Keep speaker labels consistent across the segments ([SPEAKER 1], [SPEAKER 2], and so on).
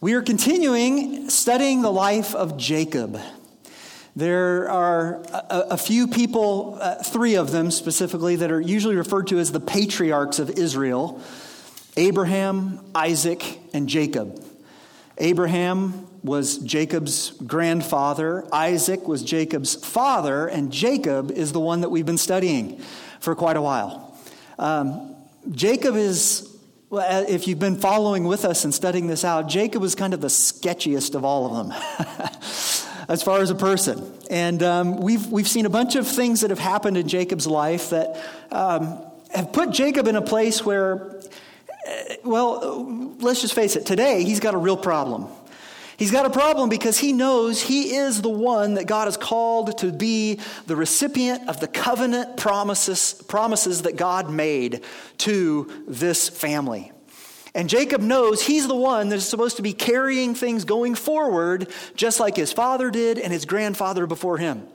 [SPEAKER 1] We are continuing studying the life of Jacob. There are a, a few people, uh, three of them specifically, that are usually referred to as the patriarchs of Israel Abraham, Isaac, and Jacob. Abraham was Jacob's grandfather, Isaac was Jacob's father, and Jacob is the one that we've been studying for quite a while. Um, Jacob is well, if you've been following with us and studying this out, Jacob was kind of the sketchiest of all of them as far as a person. And um, we've, we've seen a bunch of things that have happened in Jacob's life that um, have put Jacob in a place where, eh, well, let's just face it, today he's got a real problem. He's got a problem because he knows he is the one that God has called to be the recipient of the covenant promises, promises that God made to this family. And Jacob knows he's the one that is supposed to be carrying things going forward, just like his father did and his grandfather before him.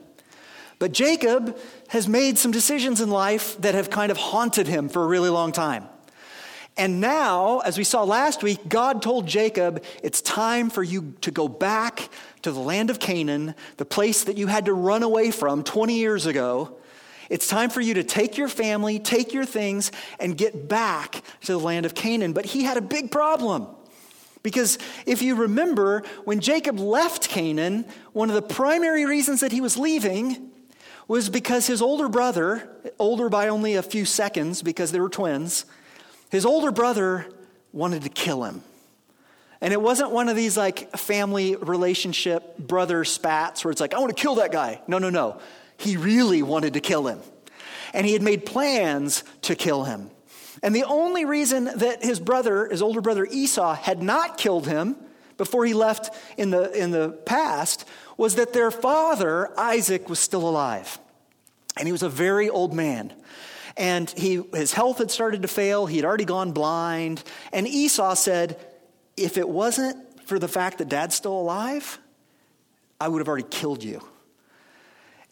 [SPEAKER 1] But Jacob has made some decisions in life that have kind of haunted him for a really long time. And now, as we saw last week, God told Jacob, it's time for you to go back to the land of Canaan, the place that you had to run away from 20 years ago. It's time for you to take your family, take your things, and get back to the land of Canaan. But he had a big problem. Because if you remember, when Jacob left Canaan, one of the primary reasons that he was leaving was because his older brother, older by only a few seconds because they were twins, his older brother wanted to kill him. And it wasn't one of these like family relationship brother spats where it's like, I want to kill that guy. No, no, no. He really wanted to kill him. And he had made plans to kill him. And the only reason that his brother, his older brother Esau, had not killed him before he left in the, in the past was that their father, Isaac, was still alive. And he was a very old man. And he, his health had started to fail. He had already gone blind. And Esau said, If it wasn't for the fact that dad's still alive, I would have already killed you.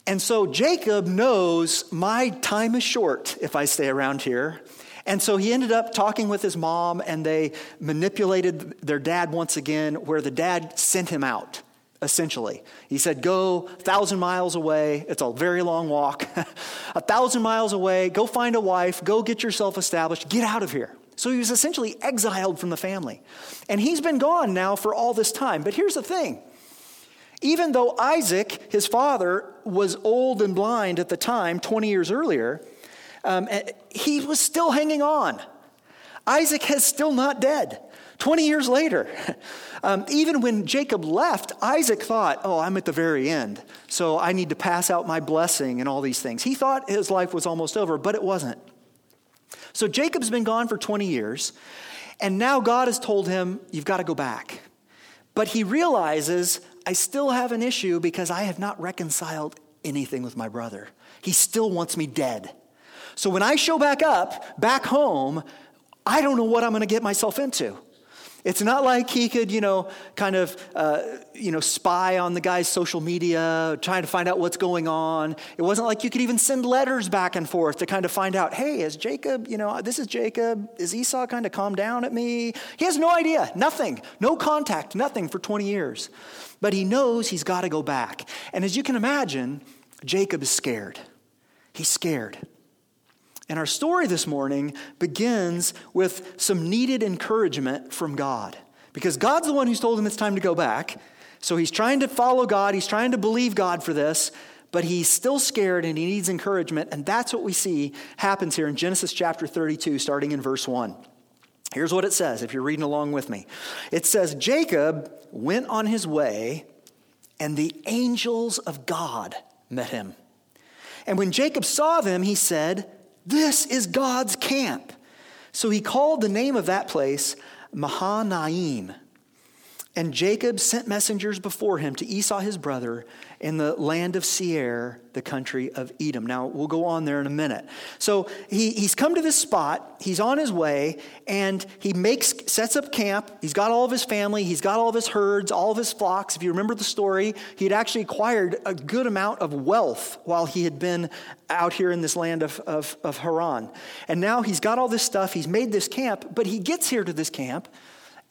[SPEAKER 1] And so Jacob knows my time is short if I stay around here. And so he ended up talking with his mom, and they manipulated their dad once again, where the dad sent him out essentially. He said, Go a thousand miles away. It's a very long walk. a thousand miles away. Go find a wife. Go get yourself established. Get out of here. So he was essentially exiled from the family. And he's been gone now for all this time. But here's the thing even though Isaac, his father, was old and blind at the time, 20 years earlier, um, eh, he was still hanging on. Isaac has still not dead. 20 years later, um, even when Jacob left, Isaac thought, oh, I'm at the very end, so I need to pass out my blessing and all these things. He thought his life was almost over, but it wasn't. So Jacob's been gone for 20 years, and now God has told him, you've got to go back. But he realizes, I still have an issue because I have not reconciled anything with my brother. He still wants me dead. So when I show back up, back home, I don't know what I'm going to get myself into. It's not like he could, you know, kind of, uh, you know, spy on the guy's social media, trying to find out what's going on. It wasn't like you could even send letters back and forth to kind of find out, hey, is Jacob, you know, this is Jacob. Is Esau kind of calmed down at me? He has no idea, nothing, no contact, nothing for 20 years. But he knows he's got to go back. And as you can imagine, Jacob is scared. He's scared. And our story this morning begins with some needed encouragement from God. Because God's the one who's told him it's time to go back. So he's trying to follow God, he's trying to believe God for this, but he's still scared and he needs encouragement. And that's what we see happens here in Genesis chapter 32, starting in verse 1. Here's what it says, if you're reading along with me. It says, Jacob went on his way, and the angels of God met him. And when Jacob saw them, he said, this is God's camp. So he called the name of that place Mahanaim. And Jacob sent messengers before him to Esau his brother in the land of Seir, the country of Edom. Now, we'll go on there in a minute. So he, he's come to this spot, he's on his way, and he makes, sets up camp. He's got all of his family, he's got all of his herds, all of his flocks. If you remember the story, he had actually acquired a good amount of wealth while he had been out here in this land of, of, of Haran. And now he's got all this stuff, he's made this camp, but he gets here to this camp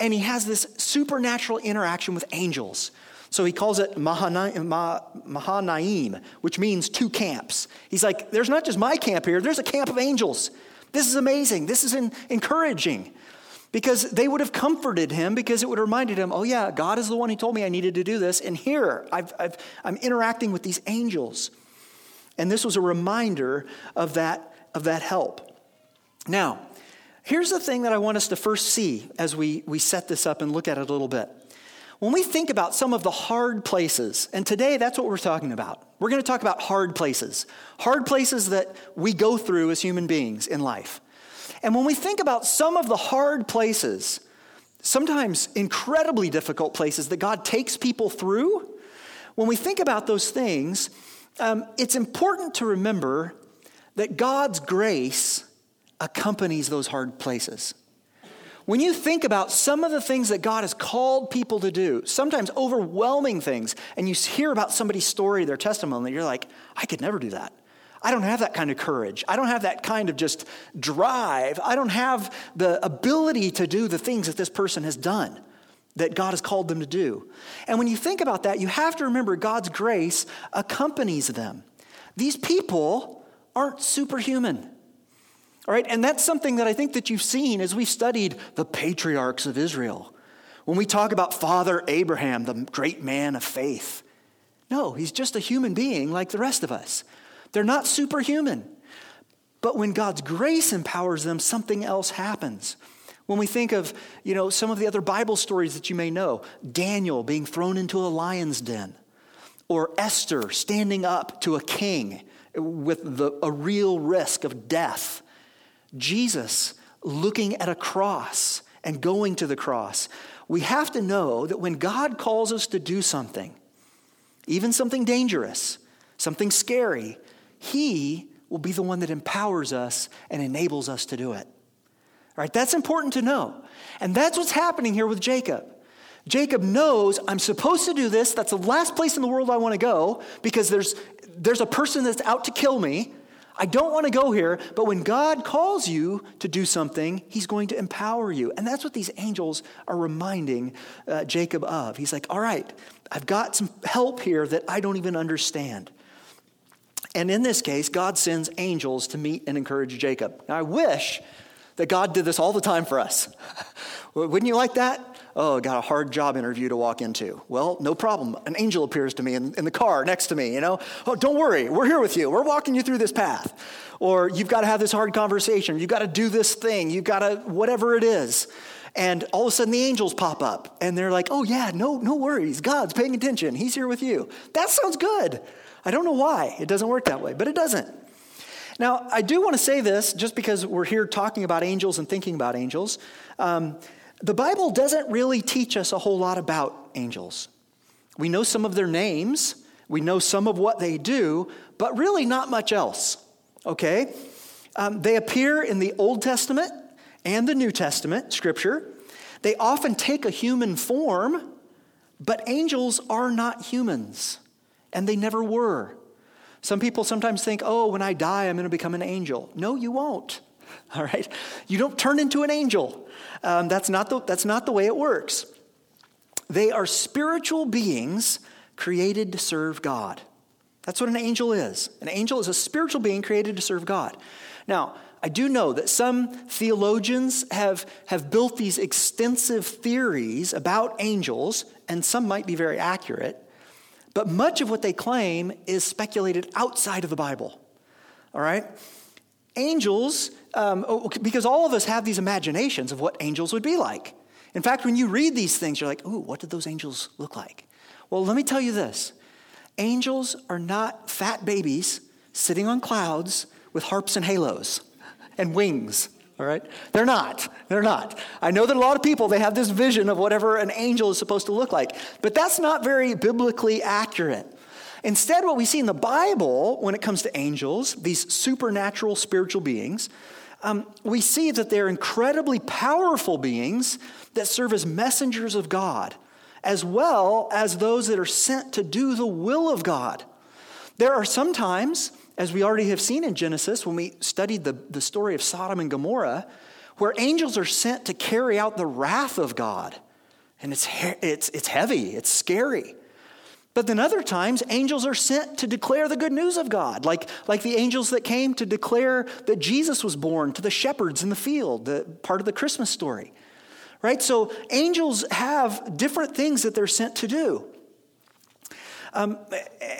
[SPEAKER 1] and he has this supernatural interaction with angels. So he calls it Mahanaim, which means two camps. He's like, there's not just my camp here, there's a camp of angels. This is amazing. This is encouraging because they would have comforted him because it would have reminded him, oh, yeah, God is the one who told me I needed to do this. And here, I've, I've, I'm interacting with these angels. And this was a reminder of that, of that help. Now, here's the thing that I want us to first see as we, we set this up and look at it a little bit. When we think about some of the hard places, and today that's what we're talking about. We're going to talk about hard places, hard places that we go through as human beings in life. And when we think about some of the hard places, sometimes incredibly difficult places that God takes people through, when we think about those things, um, it's important to remember that God's grace accompanies those hard places. When you think about some of the things that God has called people to do, sometimes overwhelming things, and you hear about somebody's story, their testimony, you're like, I could never do that. I don't have that kind of courage. I don't have that kind of just drive. I don't have the ability to do the things that this person has done that God has called them to do. And when you think about that, you have to remember God's grace accompanies them. These people aren't superhuman. All right, and that's something that I think that you've seen as we've studied the patriarchs of Israel. When we talk about Father Abraham, the great man of faith, no, he's just a human being like the rest of us. They're not superhuman. But when God's grace empowers them, something else happens. When we think of, you know, some of the other Bible stories that you may know, Daniel being thrown into a lion's den, or Esther standing up to a king with the, a real risk of death, Jesus looking at a cross and going to the cross. We have to know that when God calls us to do something, even something dangerous, something scary, he will be the one that empowers us and enables us to do it. Right, that's important to know. And that's what's happening here with Jacob. Jacob knows I'm supposed to do this. That's the last place in the world I want to go because there's, there's a person that's out to kill me. I don't want to go here, but when God calls you to do something, He's going to empower you. And that's what these angels are reminding uh, Jacob of. He's like, All right, I've got some help here that I don't even understand. And in this case, God sends angels to meet and encourage Jacob. Now, I wish that God did this all the time for us. Wouldn't you like that? Oh, got a hard job interview to walk into. Well, no problem. An angel appears to me in, in the car next to me, you know. Oh, don't worry. We're here with you. We're walking you through this path. Or you've got to have this hard conversation. You've got to do this thing. You've got to, whatever it is. And all of a sudden the angels pop up and they're like, oh, yeah, no, no worries. God's paying attention. He's here with you. That sounds good. I don't know why it doesn't work that way, but it doesn't. Now, I do want to say this just because we're here talking about angels and thinking about angels. Um, the Bible doesn't really teach us a whole lot about angels. We know some of their names, we know some of what they do, but really not much else, okay? Um, they appear in the Old Testament and the New Testament, scripture. They often take a human form, but angels are not humans and they never were. Some people sometimes think, oh, when I die, I'm going to become an angel. No, you won't. All right? You don't turn into an angel. Um, that's, not the, that's not the way it works. They are spiritual beings created to serve God. That's what an angel is. An angel is a spiritual being created to serve God. Now, I do know that some theologians have, have built these extensive theories about angels, and some might be very accurate. But much of what they claim is speculated outside of the Bible. All right? Angels, um, oh, because all of us have these imaginations of what angels would be like. In fact, when you read these things, you're like, ooh, what did those angels look like? Well, let me tell you this angels are not fat babies sitting on clouds with harps and halos and wings all right? They're not. They're not. I know that a lot of people, they have this vision of whatever an angel is supposed to look like, but that's not very biblically accurate. Instead, what we see in the Bible when it comes to angels, these supernatural spiritual beings, um, we see that they're incredibly powerful beings that serve as messengers of God, as well as those that are sent to do the will of God. There are sometimes as we already have seen in Genesis when we studied the, the story of Sodom and Gomorrah, where angels are sent to carry out the wrath of God. And it's, it's, it's heavy, it's scary. But then other times, angels are sent to declare the good news of God, like, like the angels that came to declare that Jesus was born to the shepherds in the field, the, part of the Christmas story. Right? So angels have different things that they're sent to do. Um,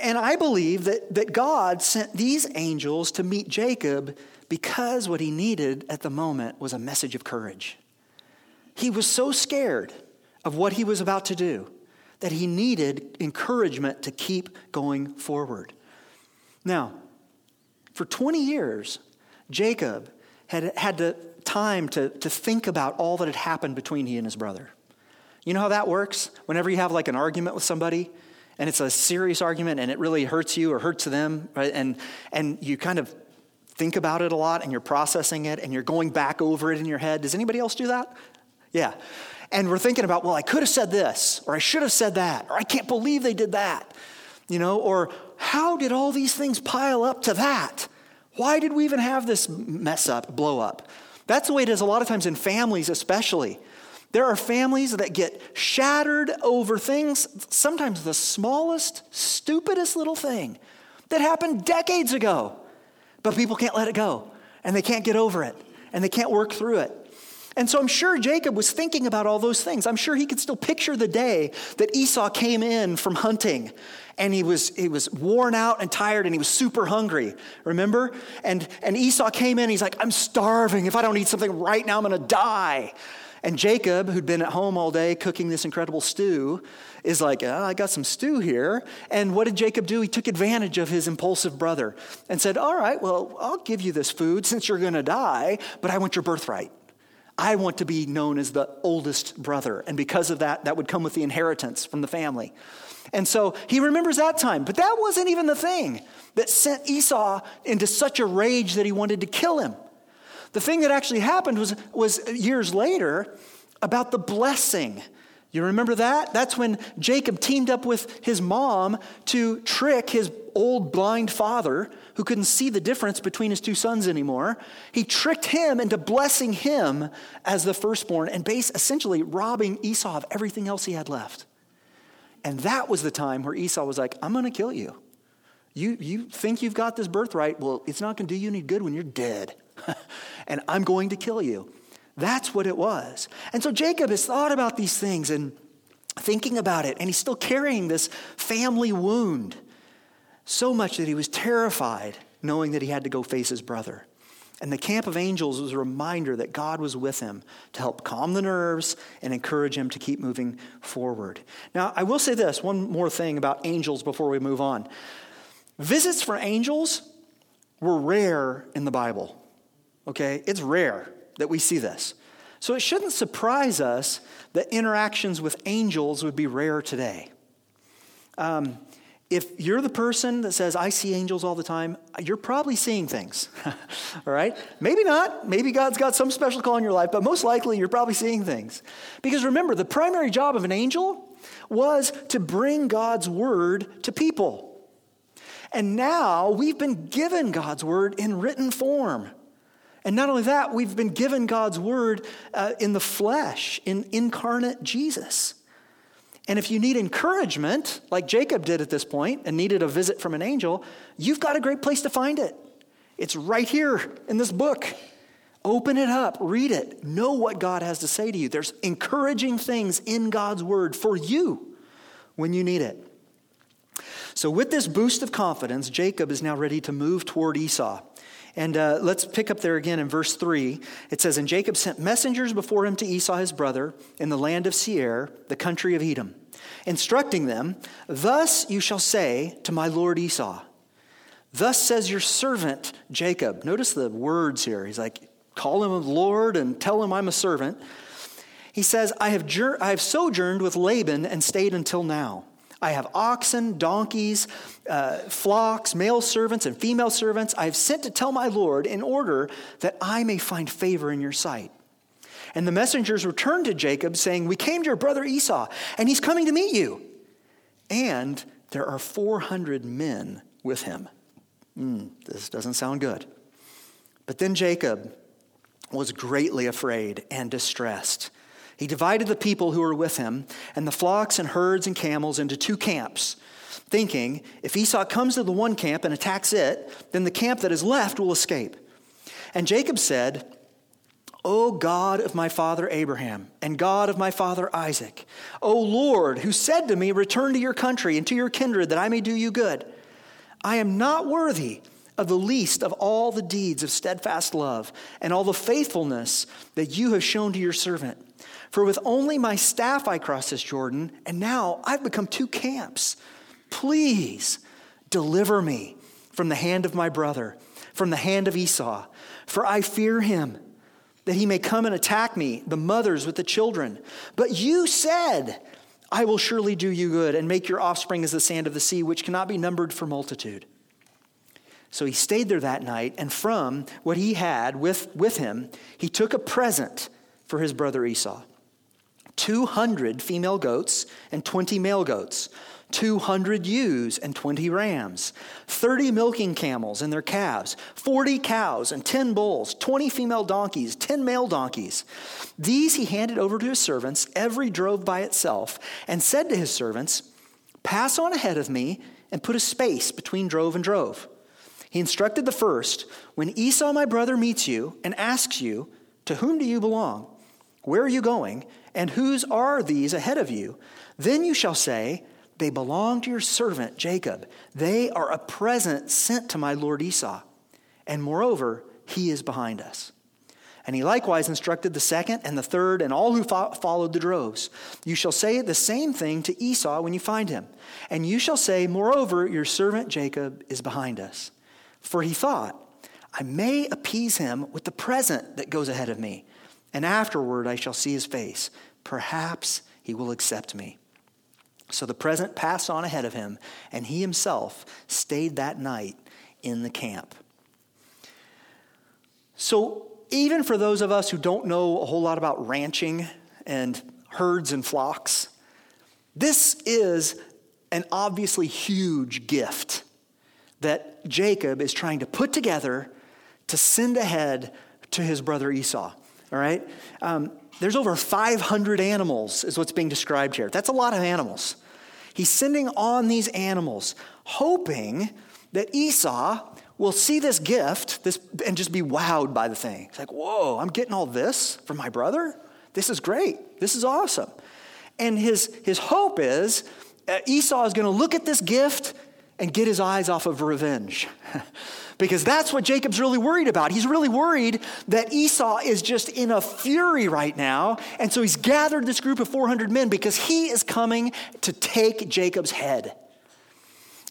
[SPEAKER 1] and I believe that, that God sent these angels to meet Jacob because what he needed at the moment was a message of courage. He was so scared of what he was about to do that he needed encouragement to keep going forward. Now, for 20 years, Jacob had had the time to, to think about all that had happened between he and his brother. You know how that works? Whenever you have like an argument with somebody, and it's a serious argument and it really hurts you or hurts them, right? And, and you kind of think about it a lot and you're processing it and you're going back over it in your head. Does anybody else do that? Yeah. And we're thinking about, well, I could have said this, or I should have said that, or I can't believe they did that, you know, or how did all these things pile up to that? Why did we even have this mess up, blow up? That's the way it is a lot of times in families, especially. There are families that get shattered over things, sometimes the smallest, stupidest little thing that happened decades ago, but people can't let it go and they can't get over it and they can't work through it. And so I'm sure Jacob was thinking about all those things. I'm sure he could still picture the day that Esau came in from hunting and he was, he was worn out and tired and he was super hungry. Remember? And, and Esau came in, he's like, I'm starving. If I don't eat something right now, I'm going to die. And Jacob, who'd been at home all day cooking this incredible stew, is like, oh, I got some stew here. And what did Jacob do? He took advantage of his impulsive brother and said, All right, well, I'll give you this food since you're going to die, but I want your birthright. I want to be known as the oldest brother. And because of that, that would come with the inheritance from the family. And so he remembers that time. But that wasn't even the thing that sent Esau into such a rage that he wanted to kill him. The thing that actually happened was, was years later about the blessing. You remember that? That's when Jacob teamed up with his mom to trick his old blind father who couldn't see the difference between his two sons anymore. He tricked him into blessing him as the firstborn and base essentially robbing Esau of everything else he had left. And that was the time where Esau was like, I'm going to kill you. You, you think you've got this birthright? Well, it's not going to do you any good when you're dead. and I'm going to kill you. That's what it was. And so Jacob has thought about these things and thinking about it, and he's still carrying this family wound so much that he was terrified knowing that he had to go face his brother. And the camp of angels was a reminder that God was with him to help calm the nerves and encourage him to keep moving forward. Now, I will say this one more thing about angels before we move on. Visits for angels were rare in the Bible. Okay? It's rare that we see this. So it shouldn't surprise us that interactions with angels would be rare today. Um, if you're the person that says, I see angels all the time, you're probably seeing things. all right? Maybe not. Maybe God's got some special call in your life, but most likely you're probably seeing things. Because remember, the primary job of an angel was to bring God's word to people. And now we've been given God's word in written form. And not only that, we've been given God's word uh, in the flesh, in incarnate Jesus. And if you need encouragement, like Jacob did at this point and needed a visit from an angel, you've got a great place to find it. It's right here in this book. Open it up, read it, know what God has to say to you. There's encouraging things in God's word for you when you need it. So, with this boost of confidence, Jacob is now ready to move toward Esau. And uh, let's pick up there again in verse 3. It says, And Jacob sent messengers before him to Esau his brother in the land of Seir, the country of Edom, instructing them, Thus you shall say to my lord Esau, Thus says your servant Jacob. Notice the words here. He's like, Call him Lord and tell him I'm a servant. He says, I have, I have sojourned with Laban and stayed until now. I have oxen, donkeys, uh, flocks, male servants, and female servants. I have sent to tell my Lord in order that I may find favor in your sight. And the messengers returned to Jacob, saying, We came to your brother Esau, and he's coming to meet you. And there are 400 men with him. Mm, this doesn't sound good. But then Jacob was greatly afraid and distressed. He divided the people who were with him and the flocks and herds and camels into two camps, thinking, if Esau comes to the one camp and attacks it, then the camp that is left will escape. And Jacob said, O God of my father Abraham and God of my father Isaac, O Lord, who said to me, Return to your country and to your kindred, that I may do you good. I am not worthy of the least of all the deeds of steadfast love and all the faithfulness that you have shown to your servant. For with only my staff I crossed this Jordan, and now I've become two camps. Please deliver me from the hand of my brother, from the hand of Esau, for I fear him that he may come and attack me, the mothers with the children. But you said, I will surely do you good and make your offspring as the sand of the sea, which cannot be numbered for multitude. So he stayed there that night, and from what he had with, with him, he took a present for his brother Esau 200 female goats and 20 male goats 200 ewes and 20 rams, 30 milking camels and their calves, 40 cows and 10 bulls, 20 female donkeys, 10 male donkeys. These he handed over to his servants, every drove by itself, and said to his servants, Pass on ahead of me and put a space between drove and drove. He instructed the first, When Esau my brother meets you and asks you, To whom do you belong? Where are you going? And whose are these ahead of you? Then you shall say, they belong to your servant Jacob. They are a present sent to my lord Esau. And moreover, he is behind us. And he likewise instructed the second and the third and all who fo- followed the droves. You shall say the same thing to Esau when you find him. And you shall say, Moreover, your servant Jacob is behind us. For he thought, I may appease him with the present that goes ahead of me, and afterward I shall see his face. Perhaps he will accept me. So the present passed on ahead of him, and he himself stayed that night in the camp. So, even for those of us who don't know a whole lot about ranching and herds and flocks, this is an obviously huge gift that Jacob is trying to put together to send ahead to his brother Esau. All right? Um, there's over 500 animals, is what's being described here. That's a lot of animals. He's sending on these animals, hoping that Esau will see this gift this, and just be wowed by the thing. It's like, whoa, I'm getting all this from my brother? This is great. This is awesome. And his, his hope is uh, Esau is going to look at this gift and get his eyes off of revenge. because that's what Jacob's really worried about. He's really worried that Esau is just in a fury right now. And so he's gathered this group of 400 men because he is coming to take Jacob's head.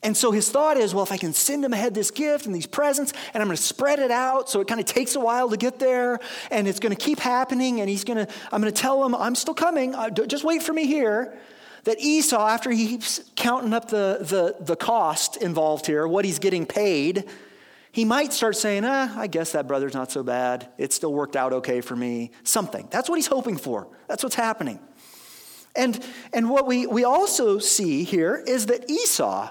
[SPEAKER 1] And so his thought is, well, if I can send him ahead this gift and these presents, and I'm going to spread it out so it kind of takes a while to get there, and it's going to keep happening, and he's going to, I'm going to tell him, I'm still coming, uh, just wait for me here. That Esau, after he's counting up the, the, the cost involved here, what he's getting paid, he might start saying, ah, I guess that brother's not so bad. It still worked out okay for me. Something. That's what he's hoping for. That's what's happening. And, and what we, we also see here is that Esau,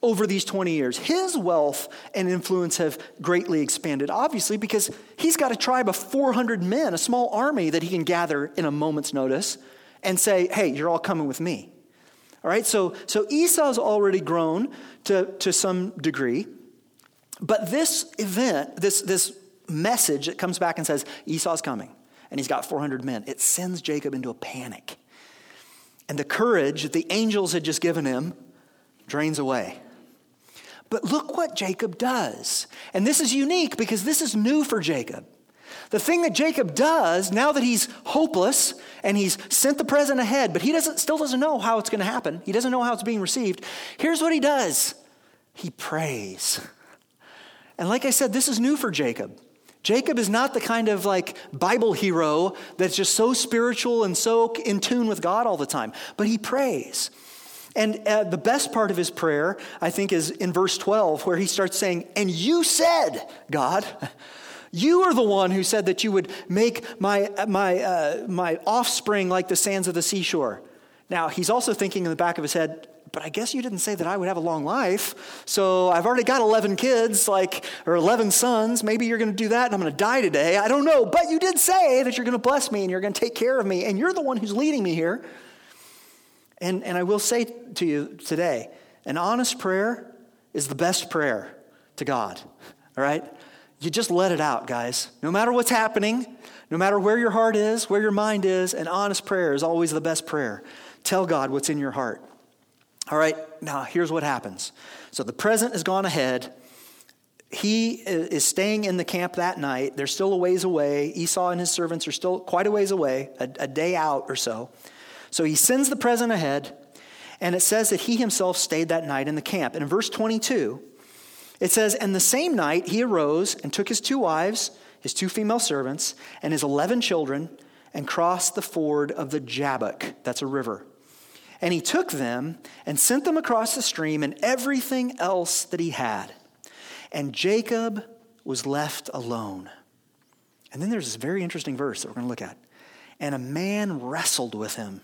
[SPEAKER 1] over these 20 years, his wealth and influence have greatly expanded, obviously, because he's got a tribe of 400 men, a small army that he can gather in a moment's notice and say, hey, you're all coming with me. All right, so, so Esau's already grown to, to some degree. But this event, this, this message that comes back and says, Esau's coming, and he's got 400 men, it sends Jacob into a panic. And the courage that the angels had just given him drains away. But look what Jacob does. And this is unique because this is new for Jacob. The thing that Jacob does now that he's hopeless and he's sent the present ahead, but he doesn't, still doesn't know how it's going to happen, he doesn't know how it's being received. Here's what he does he prays. And like I said, this is new for Jacob. Jacob is not the kind of like Bible hero that's just so spiritual and so in tune with God all the time, but he prays. And uh, the best part of his prayer, I think, is in verse 12, where he starts saying, And you said, God, you are the one who said that you would make my, my, uh, my offspring like the sands of the seashore. Now, he's also thinking in the back of his head, but I guess you didn't say that I would have a long life. So I've already got 11 kids, like, or 11 sons. Maybe you're going to do that and I'm going to die today. I don't know. But you did say that you're going to bless me and you're going to take care of me and you're the one who's leading me here. And, and I will say to you today an honest prayer is the best prayer to God, all right? You just let it out, guys. No matter what's happening, no matter where your heart is, where your mind is, an honest prayer is always the best prayer. Tell God what's in your heart. All right, now here's what happens. So the present has gone ahead. He is staying in the camp that night. They're still a ways away. Esau and his servants are still quite a ways away, a, a day out or so. So he sends the present ahead, and it says that he himself stayed that night in the camp. And in verse 22, it says, And the same night he arose and took his two wives, his two female servants, and his 11 children, and crossed the ford of the Jabbok. That's a river. And he took them and sent them across the stream and everything else that he had. And Jacob was left alone. And then there's this very interesting verse that we're going to look at. And a man wrestled with him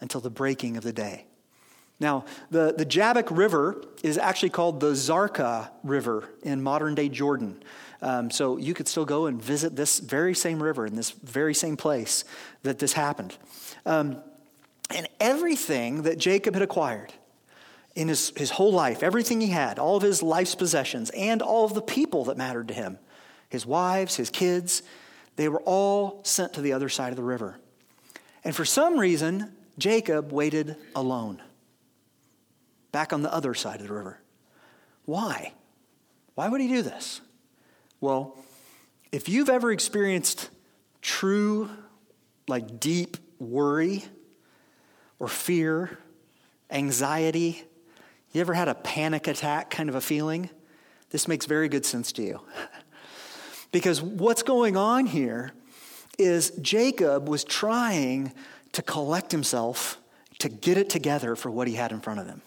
[SPEAKER 1] until the breaking of the day. Now, the, the Jabbok River is actually called the Zarqa River in modern day Jordan. Um, so you could still go and visit this very same river in this very same place that this happened. Um, and everything that Jacob had acquired in his, his whole life, everything he had, all of his life's possessions, and all of the people that mattered to him his wives, his kids they were all sent to the other side of the river. And for some reason, Jacob waited alone, back on the other side of the river. Why? Why would he do this? Well, if you've ever experienced true, like deep worry or fear, anxiety, you ever had a panic attack kind of a feeling? This makes very good sense to you. because what's going on here is Jacob was trying to collect himself to get it together for what he had in front of him.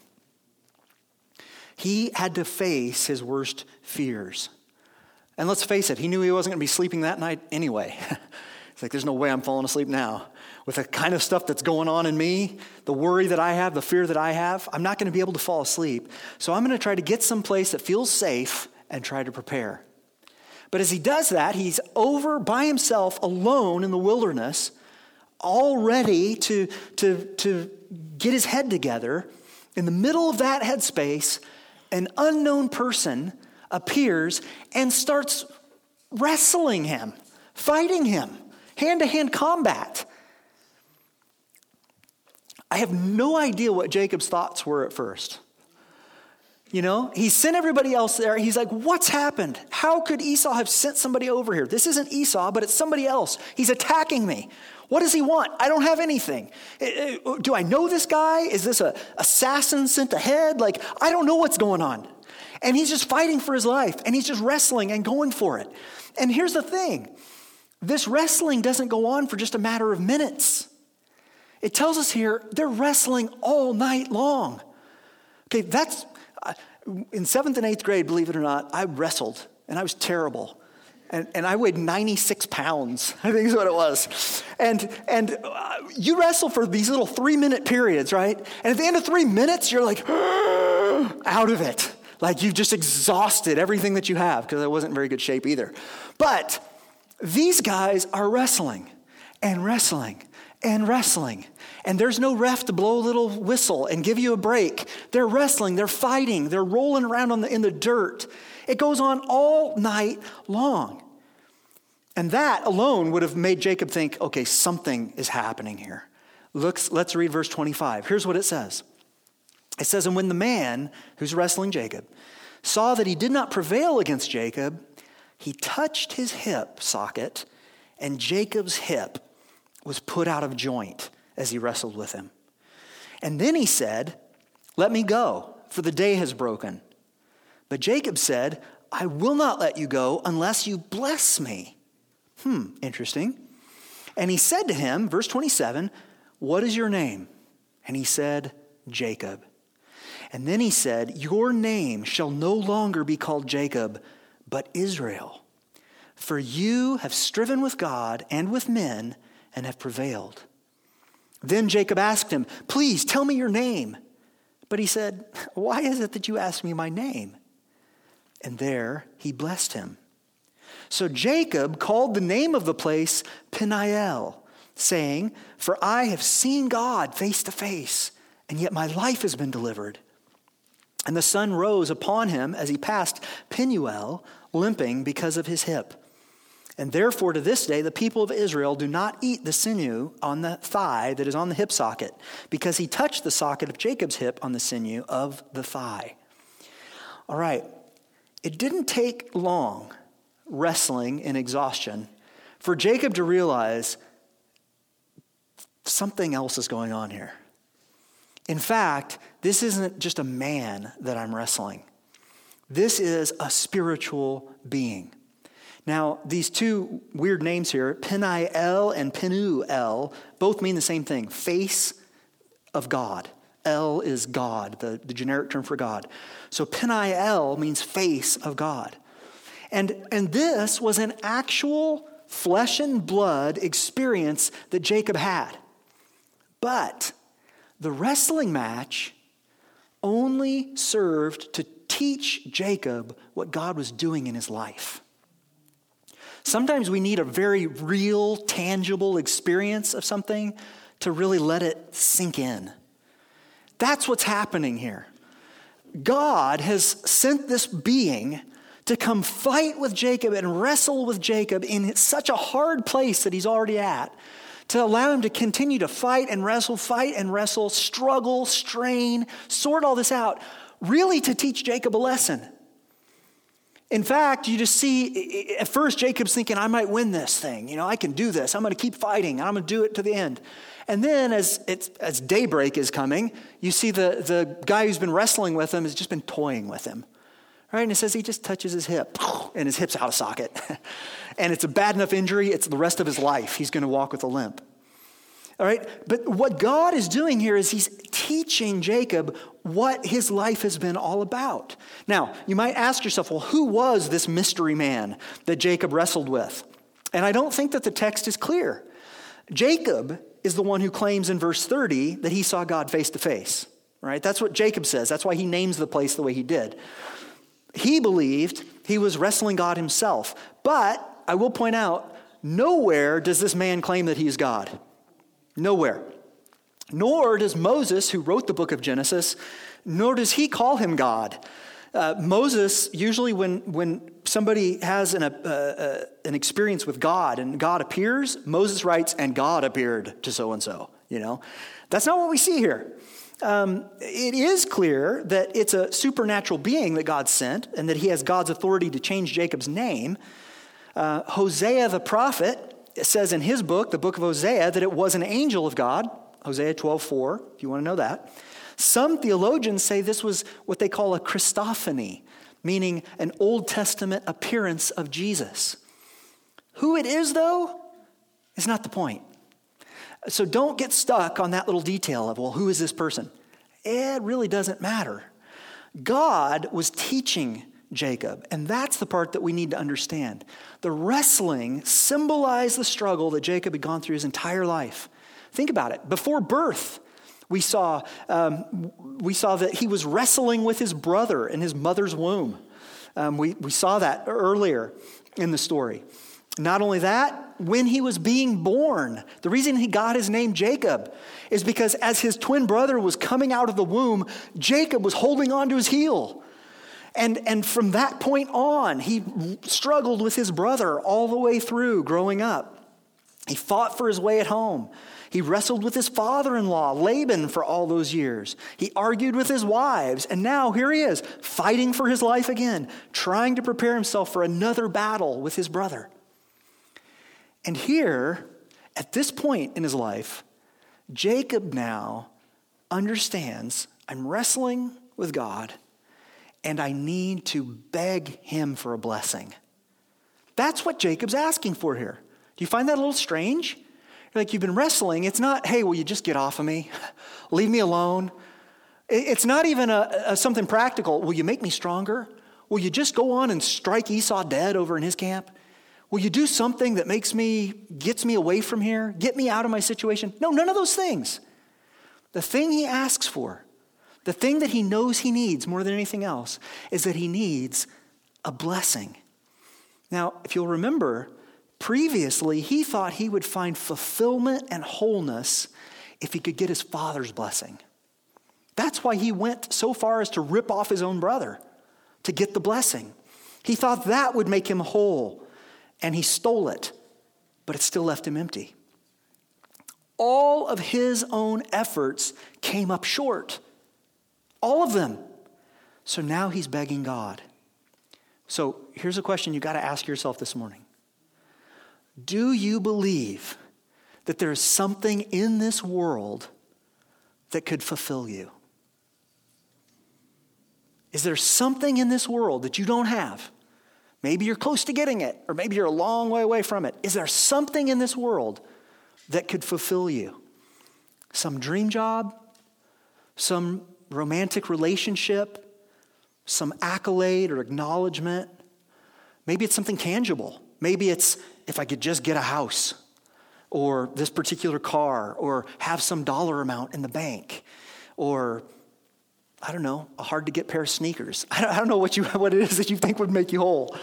[SPEAKER 1] He had to face his worst fears. And let's face it, he knew he wasn't going to be sleeping that night anyway. it's like, there's no way I'm falling asleep now. With the kind of stuff that's going on in me, the worry that I have, the fear that I have, I'm not going to be able to fall asleep. So I'm going to try to get someplace that feels safe and try to prepare. But as he does that, he's over by himself, alone in the wilderness, all ready to, to, to get his head together. In the middle of that headspace, an unknown person appears and starts wrestling him, fighting him, hand to hand combat. I have no idea what Jacob's thoughts were at first. You know, he sent everybody else there. He's like, What's happened? How could Esau have sent somebody over here? This isn't Esau, but it's somebody else. He's attacking me. What does he want? I don't have anything. Eh, eh, do I know this guy? Is this a assassin sent ahead? Like, I don't know what's going on. And he's just fighting for his life and he's just wrestling and going for it. And here's the thing this wrestling doesn't go on for just a matter of minutes. It tells us here they're wrestling all night long. Okay, that's in seventh and eighth grade, believe it or not, I wrestled and I was terrible. And, and I weighed 96 pounds, I think is what it was. And, and uh, you wrestle for these little three minute periods, right? And at the end of three minutes, you're like, out of it. Like you've just exhausted everything that you have, because I wasn't in very good shape either. But these guys are wrestling and wrestling and wrestling. And there's no ref to blow a little whistle and give you a break. They're wrestling, they're fighting, they're rolling around the, in the dirt. It goes on all night long. And that alone would have made Jacob think, okay, something is happening here. Looks, let's read verse 25. Here's what it says it says, And when the man who's wrestling Jacob saw that he did not prevail against Jacob, he touched his hip socket, and Jacob's hip was put out of joint as he wrestled with him. And then he said, Let me go, for the day has broken. But Jacob said, I will not let you go unless you bless me. Hmm, interesting. And he said to him, verse 27, What is your name? And he said, Jacob. And then he said, Your name shall no longer be called Jacob, but Israel. For you have striven with God and with men and have prevailed. Then Jacob asked him, Please tell me your name. But he said, Why is it that you ask me my name? And there he blessed him. So Jacob called the name of the place Peniel, saying, For I have seen God face to face, and yet my life has been delivered. And the sun rose upon him as he passed Penuel, limping because of his hip. And therefore, to this day, the people of Israel do not eat the sinew on the thigh that is on the hip socket, because he touched the socket of Jacob's hip on the sinew of the thigh. All right, it didn't take long, wrestling and exhaustion, for Jacob to realize something else is going on here. In fact, this isn't just a man that I'm wrestling, this is a spiritual being. Now, these two weird names here, Peniel and Penuel, both mean the same thing face of God. El is God, the, the generic term for God. So Peniel means face of God. And, and this was an actual flesh and blood experience that Jacob had. But the wrestling match only served to teach Jacob what God was doing in his life. Sometimes we need a very real, tangible experience of something to really let it sink in. That's what's happening here. God has sent this being to come fight with Jacob and wrestle with Jacob in such a hard place that he's already at, to allow him to continue to fight and wrestle, fight and wrestle, struggle, strain, sort all this out, really to teach Jacob a lesson. In fact, you just see, at first, Jacob's thinking, I might win this thing. You know, I can do this. I'm going to keep fighting. I'm going to do it to the end. And then, as, as daybreak is coming, you see the, the guy who's been wrestling with him has just been toying with him. Right? And it says he just touches his hip, and his hip's out of socket. and it's a bad enough injury, it's the rest of his life. He's going to walk with a limp. All right? But what God is doing here is he's teaching Jacob what his life has been all about. Now, you might ask yourself, well, who was this mystery man that Jacob wrestled with? And I don't think that the text is clear. Jacob is the one who claims in verse 30 that he saw God face to face, right? That's what Jacob says. That's why he names the place the way he did. He believed he was wrestling God himself. But I will point out, nowhere does this man claim that he is God. Nowhere. Nor does Moses, who wrote the book of Genesis, nor does he call him God. Uh, Moses, usually when, when somebody has an, uh, an experience with God and God appears, Moses writes, and God appeared to so and so, you know? That's not what we see here. Um, it is clear that it's a supernatural being that God sent and that he has God's authority to change Jacob's name. Uh, Hosea the prophet says in his book, the book of Hosea, that it was an angel of God, Hosea 12 4, if you want to know that. Some theologians say this was what they call a Christophany, meaning an Old Testament appearance of Jesus. Who it is, though, is not the point. So don't get stuck on that little detail of, well, who is this person? It really doesn't matter. God was teaching Jacob. And that's the part that we need to understand. The wrestling symbolized the struggle that Jacob had gone through his entire life. Think about it. Before birth, we saw, um, we saw that he was wrestling with his brother in his mother's womb. Um, we, we saw that earlier in the story. Not only that, when he was being born, the reason he got his name Jacob is because as his twin brother was coming out of the womb, Jacob was holding on to his heel. And, and from that point on, he struggled with his brother all the way through growing up. He fought for his way at home. He wrestled with his father in law, Laban, for all those years. He argued with his wives. And now here he is, fighting for his life again, trying to prepare himself for another battle with his brother. And here, at this point in his life, Jacob now understands I'm wrestling with God and I need to beg him for a blessing. That's what Jacob's asking for here. Do you find that a little strange? Like you've been wrestling. It's not, hey, will you just get off of me? Leave me alone. It's not even a, a, something practical. Will you make me stronger? Will you just go on and strike Esau dead over in his camp? Will you do something that makes me, gets me away from here, get me out of my situation? No, none of those things. The thing he asks for The thing that he knows he needs more than anything else is that he needs a blessing. Now, if you'll remember, previously he thought he would find fulfillment and wholeness if he could get his father's blessing. That's why he went so far as to rip off his own brother to get the blessing. He thought that would make him whole, and he stole it, but it still left him empty. All of his own efforts came up short. All of them. So now he's begging God. So here's a question you got to ask yourself this morning Do you believe that there is something in this world that could fulfill you? Is there something in this world that you don't have? Maybe you're close to getting it, or maybe you're a long way away from it. Is there something in this world that could fulfill you? Some dream job? Some romantic relationship? Some accolade or acknowledgement? Maybe it's something tangible. Maybe it's if I could just get a house, or this particular car, or have some dollar amount in the bank, or I don't know, a hard to get pair of sneakers. I don't know what, you, what it is that you think would make you whole.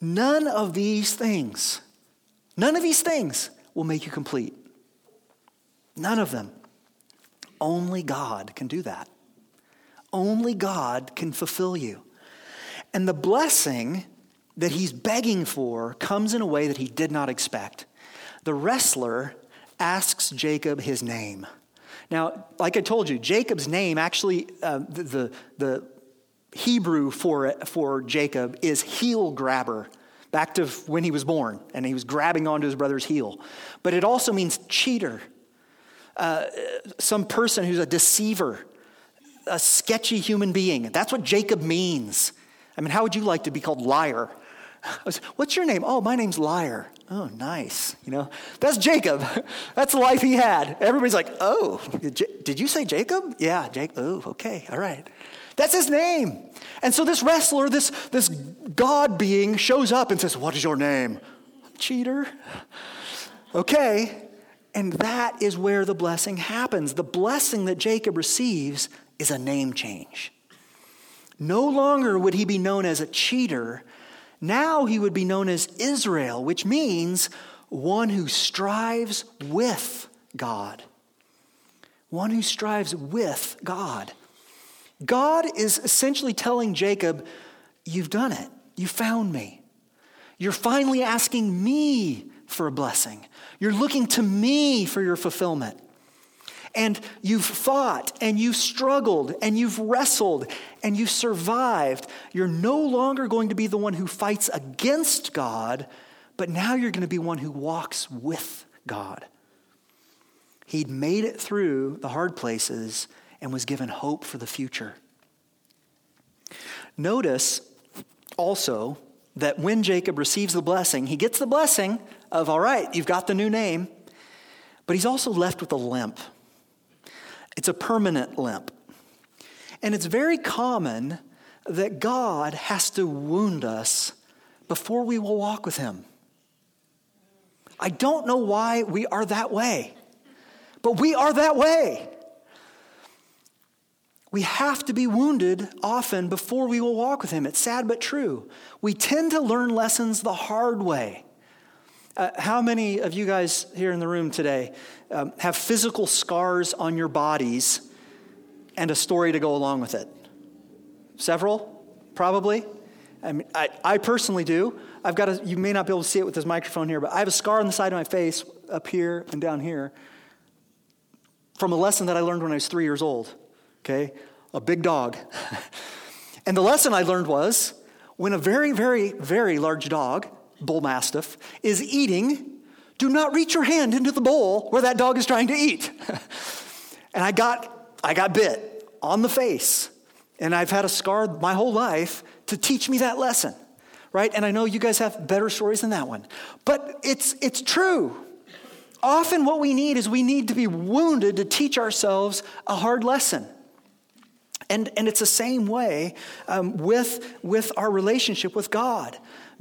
[SPEAKER 1] None of these things, none of these things will make you complete. None of them. Only God can do that. Only God can fulfill you. And the blessing that he's begging for comes in a way that he did not expect. The wrestler asks Jacob his name. Now, like I told you, Jacob's name actually, uh, the, the, the, Hebrew for, it, for Jacob is heel grabber, back to when he was born, and he was grabbing onto his brother's heel. But it also means cheater, uh, some person who's a deceiver, a sketchy human being. That's what Jacob means. I mean, how would you like to be called liar? What's your name? Oh, my name's Liar. Oh, nice. You know, that's Jacob. That's the life he had. Everybody's like, oh, did you say Jacob? Yeah, Jacob. Oh, okay, all right. That's his name. And so this wrestler, this, this God being, shows up and says, What is your name? Cheater. Okay. And that is where the blessing happens. The blessing that Jacob receives is a name change. No longer would he be known as a cheater, now he would be known as Israel, which means one who strives with God. One who strives with God. God is essentially telling Jacob, You've done it. You found me. You're finally asking me for a blessing. You're looking to me for your fulfillment and you've fought and you've struggled and you've wrestled and you've survived, you're no longer going to be the one who fights against God, but now you're going to be one who walks with God. He'd made it through the hard places and was given hope for the future. Notice also that when Jacob receives the blessing, he gets the blessing of, all right, you've got the new name, but he's also left with a limp. It's a permanent limp. And it's very common that God has to wound us before we will walk with Him. I don't know why we are that way, but we are that way. We have to be wounded often before we will walk with Him. It's sad but true. We tend to learn lessons the hard way. Uh, how many of you guys here in the room today um, have physical scars on your bodies and a story to go along with it? Several, probably. I, mean, I, I personally do. I've got a, you may not be able to see it with this microphone here, but I have a scar on the side of my face, up here and down here, from a lesson that I learned when I was three years old. Okay? A big dog. and the lesson I learned was when a very, very, very large dog bull mastiff, is eating, do not reach your hand into the bowl where that dog is trying to eat. and I got, I got bit on the face. And I've had a scar my whole life to teach me that lesson, right? And I know you guys have better stories than that one. But it's, it's true. Often, what we need is we need to be wounded to teach ourselves a hard lesson. And, and it's the same way um, with, with our relationship with God.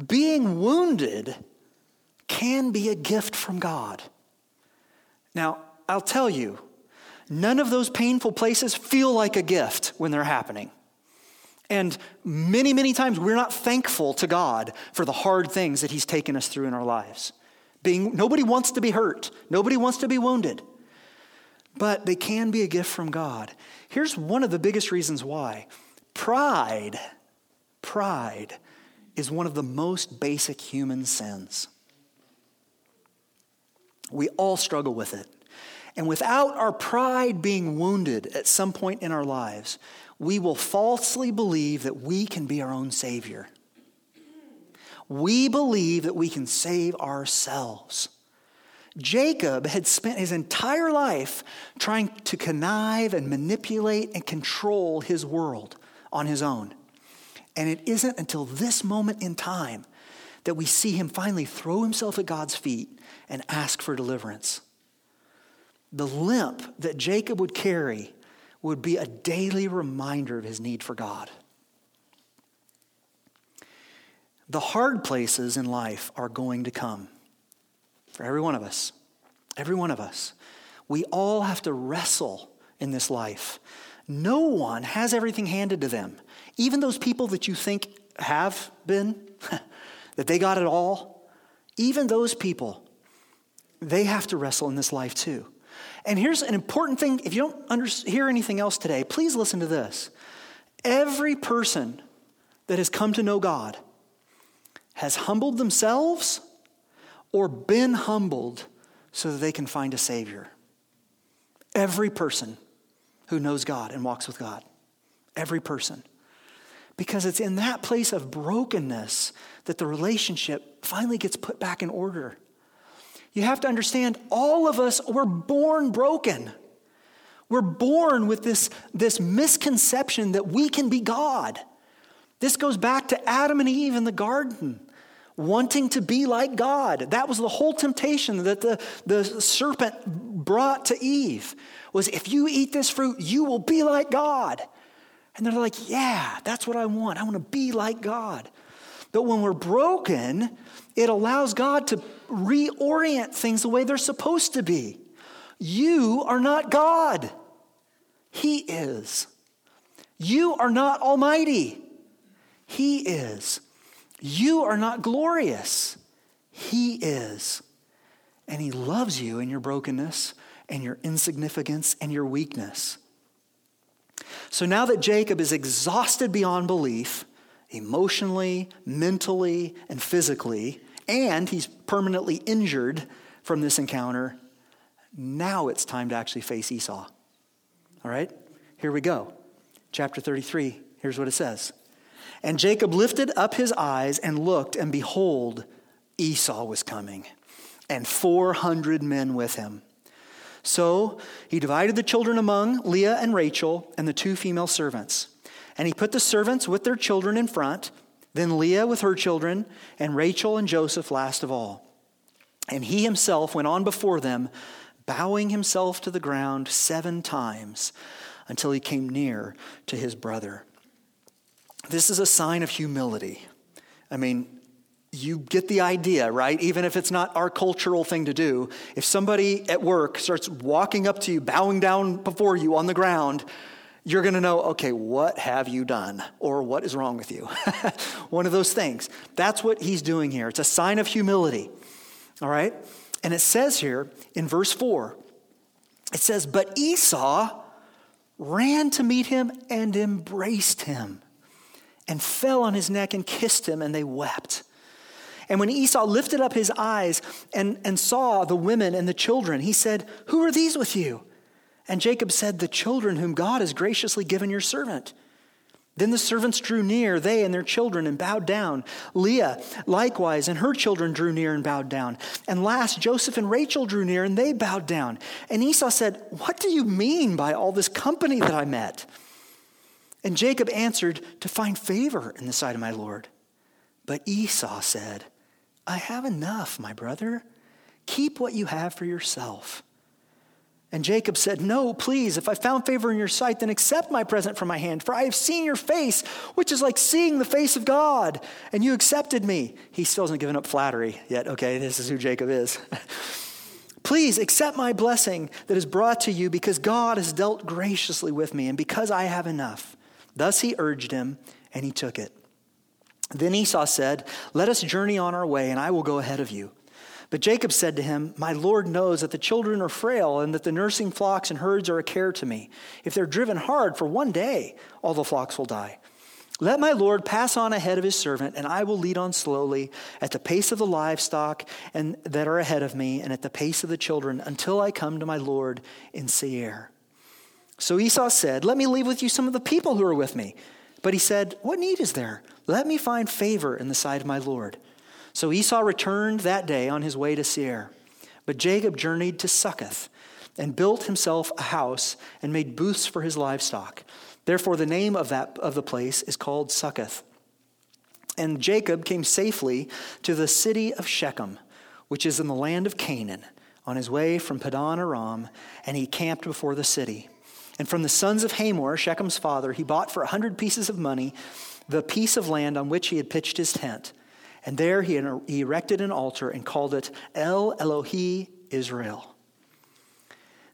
[SPEAKER 1] Being wounded can be a gift from God. Now, I'll tell you, none of those painful places feel like a gift when they're happening. And many, many times we're not thankful to God for the hard things that He's taken us through in our lives. Being, nobody wants to be hurt, nobody wants to be wounded, but they can be a gift from God. Here's one of the biggest reasons why pride, pride is one of the most basic human sins. We all struggle with it. And without our pride being wounded at some point in our lives, we will falsely believe that we can be our own Savior. We believe that we can save ourselves. Jacob had spent his entire life trying to connive and manipulate and control his world on his own. And it isn't until this moment in time that we see him finally throw himself at God's feet and ask for deliverance. The limp that Jacob would carry would be a daily reminder of his need for God. The hard places in life are going to come for every one of us. Every one of us. We all have to wrestle in this life. No one has everything handed to them. Even those people that you think have been, that they got it all, even those people, they have to wrestle in this life too. And here's an important thing if you don't under, hear anything else today, please listen to this. Every person that has come to know God has humbled themselves or been humbled so that they can find a Savior. Every person who knows God and walks with God. Every person. Because it's in that place of brokenness that the relationship finally gets put back in order. You have to understand, all of us were born broken. We're born with this, this misconception that we can be God. This goes back to Adam and Eve in the garden, wanting to be like God. That was the whole temptation that the, the serpent brought to Eve was if you eat this fruit, you will be like God. And they're like, yeah, that's what I want. I want to be like God. But when we're broken, it allows God to reorient things the way they're supposed to be. You are not God, He is. You are not almighty, He is. You are not glorious, He is. And He loves you in your brokenness and your insignificance and your weakness. So now that Jacob is exhausted beyond belief, emotionally, mentally, and physically, and he's permanently injured from this encounter. Now it's time to actually face Esau. All right? Here we go. Chapter 33. Here's what it says. And Jacob lifted up his eyes and looked, and behold, Esau was coming, and 400 men with him. So he divided the children among Leah and Rachel and the two female servants. And he put the servants with their children in front then Leah with her children, and Rachel and Joseph last of all. And he himself went on before them, bowing himself to the ground seven times until he came near to his brother. This is a sign of humility. I mean, you get the idea, right? Even if it's not our cultural thing to do. If somebody at work starts walking up to you, bowing down before you on the ground, you're going to know, okay, what have you done? Or what is wrong with you? One of those things. That's what he's doing here. It's a sign of humility. All right? And it says here in verse 4, it says, But Esau ran to meet him and embraced him and fell on his neck and kissed him, and they wept. And when Esau lifted up his eyes and, and saw the women and the children, he said, Who are these with you? And Jacob said, The children whom God has graciously given your servant. Then the servants drew near, they and their children, and bowed down. Leah likewise and her children drew near and bowed down. And last, Joseph and Rachel drew near, and they bowed down. And Esau said, What do you mean by all this company that I met? And Jacob answered, To find favor in the sight of my Lord. But Esau said, I have enough, my brother. Keep what you have for yourself. And Jacob said, No, please, if I found favor in your sight, then accept my present from my hand, for I have seen your face, which is like seeing the face of God, and you accepted me. He still hasn't given up flattery yet. Okay, this is who Jacob is. Please accept my blessing that is brought to you because God has dealt graciously with me and because I have enough. Thus he urged him, and he took it. Then Esau said, Let us journey on our way, and I will go ahead of you. But Jacob said to him, My Lord knows that the children are frail, and that the nursing flocks and herds are a care to me. If they're driven hard for one day, all the flocks will die. Let my Lord pass on ahead of his servant, and I will lead on slowly at the pace of the livestock and that are ahead of me, and at the pace of the children, until I come to my Lord in Seir. So Esau said, Let me leave with you some of the people who are with me. But he said, What need is there? Let me find favor in the sight of my Lord. So Esau returned that day on his way to Seir. But Jacob journeyed to Succoth and built himself a house and made booths for his livestock. Therefore, the name of, that, of the place is called Succoth. And Jacob came safely to the city of Shechem, which is in the land of Canaan, on his way from Padan Aram, and he camped before the city. And from the sons of Hamor, Shechem's father, he bought for a hundred pieces of money the piece of land on which he had pitched his tent. And there he, erected an altar and called it El Elohi Israel.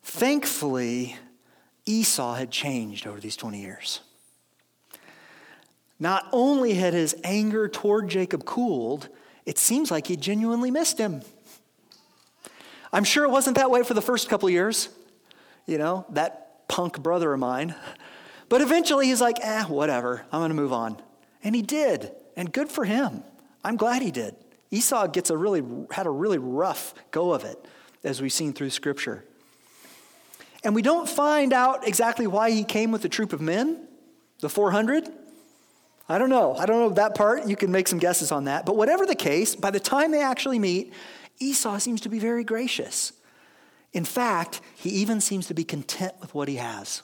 [SPEAKER 1] Thankfully, Esau had changed over these 20 years. Not only had his anger toward Jacob cooled, it seems like he genuinely missed him. I'm sure it wasn't that way for the first couple years. You know, that punk brother of mine. But eventually he's like, eh, whatever, I'm going to move on. And he did, and good for him. I'm glad he did. Esau gets a really, had a really rough go of it, as we've seen through Scripture. And we don't find out exactly why he came with a troop of men, the 400. I don't know. I don't know that part. You can make some guesses on that. But whatever the case, by the time they actually meet, Esau seems to be very gracious. In fact, he even seems to be content with what he has,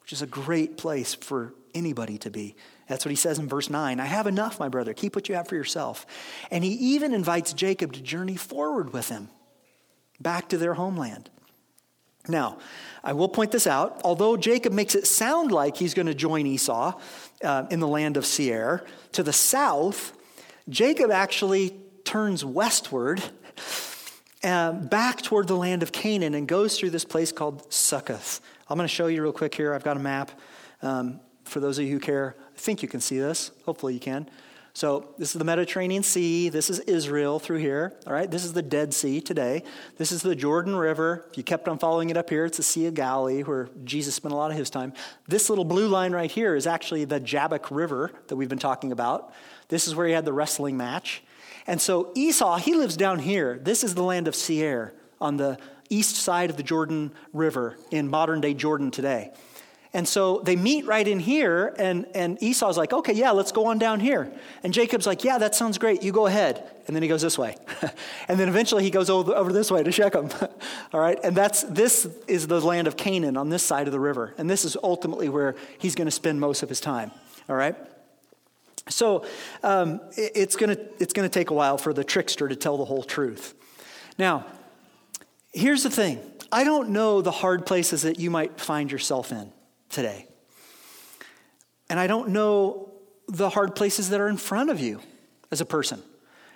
[SPEAKER 1] which is a great place for anybody to be. That's what he says in verse 9 I have enough, my brother. Keep what you have for yourself. And he even invites Jacob to journey forward with him back to their homeland. Now, I will point this out. Although Jacob makes it sound like he's going to join Esau uh, in the land of Seir, to the south, Jacob actually turns westward uh, back toward the land of Canaan and goes through this place called Succoth. I'm going to show you real quick here. I've got a map um, for those of you who care. I think you can see this. Hopefully, you can. So, this is the Mediterranean Sea. This is Israel through here. All right, this is the Dead Sea today. This is the Jordan River. If you kept on following it up here, it's the Sea of Galilee where Jesus spent a lot of his time. This little blue line right here is actually the Jabbok River that we've been talking about. This is where he had the wrestling match. And so Esau, he lives down here. This is the land of Seir on the east side of the Jordan River in modern day Jordan today. And so they meet right in here, and, and Esau's like, okay, yeah, let's go on down here. And Jacob's like, yeah, that sounds great. You go ahead. And then he goes this way. and then eventually he goes over, over this way to Shechem. All right? And that's, this is the land of Canaan on this side of the river. And this is ultimately where he's going to spend most of his time. All right? So um, it's going to it's going to take a while for the trickster to tell the whole truth. Now, here's the thing I don't know the hard places that you might find yourself in today. And I don't know the hard places that are in front of you as a person.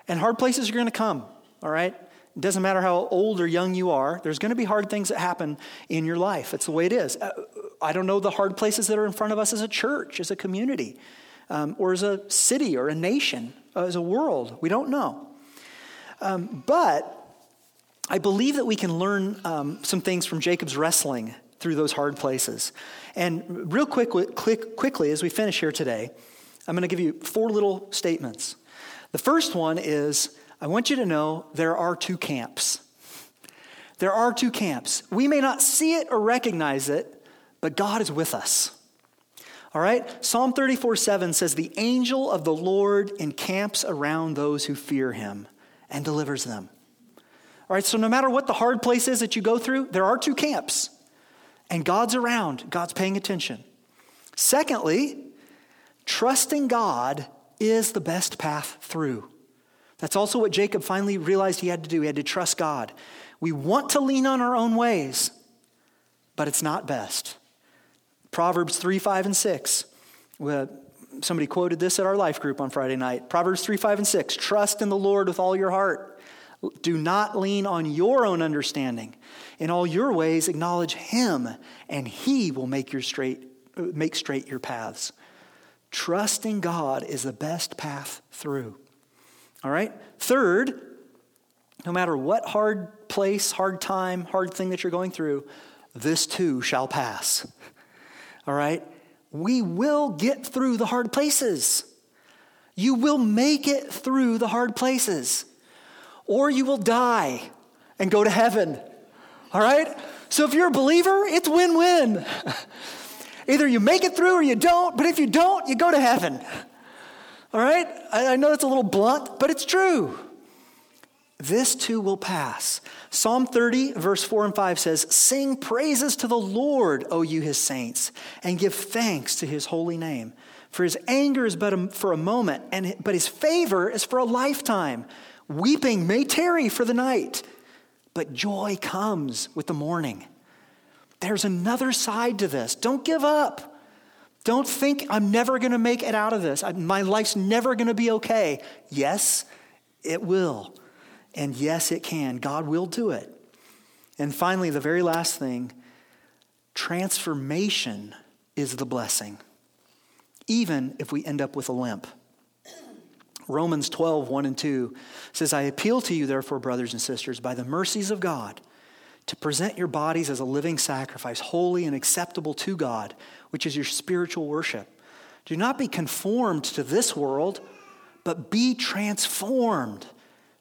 [SPEAKER 1] And hard places are going to come, all right? It doesn't matter how old or young you are, there's going to be hard things that happen in your life. It's the way it is. Uh, I don't know the hard places that are in front of us as a church, as a community um, or as a city or a nation, uh, as a world. We don't know. Um, but I believe that we can learn um, some things from Jacob's wrestling through those hard places. And real quick, quick, quickly, as we finish here today, I'm going to give you four little statements. The first one is I want you to know there are two camps. There are two camps. We may not see it or recognize it, but God is with us. All right? Psalm 34 7 says, The angel of the Lord encamps around those who fear him and delivers them. All right, so no matter what the hard place is that you go through, there are two camps. And God's around, God's paying attention. Secondly, trusting God is the best path through. That's also what Jacob finally realized he had to do. He had to trust God. We want to lean on our own ways, but it's not best. Proverbs 3, 5, and 6. Uh, somebody quoted this at our life group on Friday night. Proverbs 3, 5, and 6. Trust in the Lord with all your heart. Do not lean on your own understanding. In all your ways, acknowledge Him, and He will make, your straight, uh, make straight your paths. Trusting God is the best path through. All right? Third, no matter what hard place, hard time, hard thing that you're going through, this too shall pass. All right? We will get through the hard places. You will make it through the hard places or you will die and go to heaven. All right? So if you're a believer, it's win win. Either you make it through or you don't, but if you don't, you go to heaven. All right? I, know that's a little blunt, but it's true. This too will pass. Psalm 30, verse 4 and 5 says, Sing praises to the Lord, O you his saints, and give thanks to his holy name. For his anger is but a, for a moment, and, but his favor is for a lifetime. Weeping may tarry for the night, but joy comes with the morning. There's another side to this. Don't give up. Don't think I'm never going to make it out of this. My life's never going to be okay. Yes, it will. And yes, it can. God will do it. And finally, the very last thing transformation is the blessing, even if we end up with a limp. Romans 12, 1 and 2 says, I appeal to you, therefore, brothers and sisters, by the mercies of God, to present your bodies as a living sacrifice, holy and acceptable to God, which is your spiritual worship. Do not be conformed to this world, but be transformed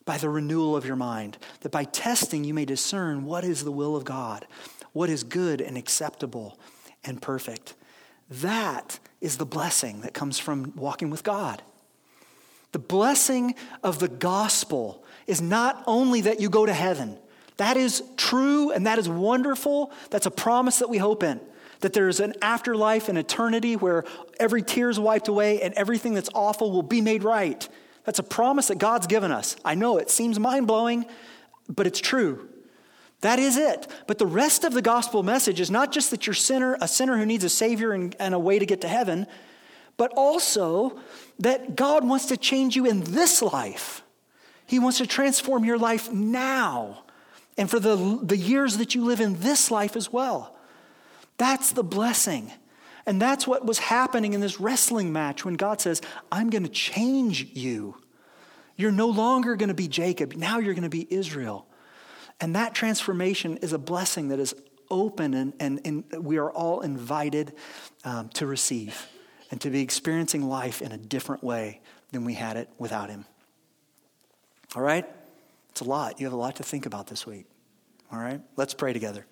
[SPEAKER 1] by the renewal of your mind, that by testing you may discern what is the will of God, what is good and acceptable and perfect. That is the blessing that comes from walking with God. The blessing of the gospel is not only that you go to heaven, that is true and that is wonderful. That's a promise that we hope in. That there's an afterlife, an eternity where every tear is wiped away and everything that's awful will be made right. That's a promise that God's given us. I know it seems mind blowing, but it's true. That is it. But the rest of the gospel message is not just that you're a sinner, a sinner who needs a savior and, and a way to get to heaven, but also that God wants to change you in this life. He wants to transform your life now and for the, the years that you live in this life as well. That's the blessing. And that's what was happening in this wrestling match when God says, I'm going to change you. You're no longer going to be Jacob. Now you're going to be Israel. And that transformation is a blessing that is open and, and, and we are all invited um, to receive and to be experiencing life in a different way than we had it without Him. All right? It's a lot. You have a lot to think about this week. All right? Let's pray together.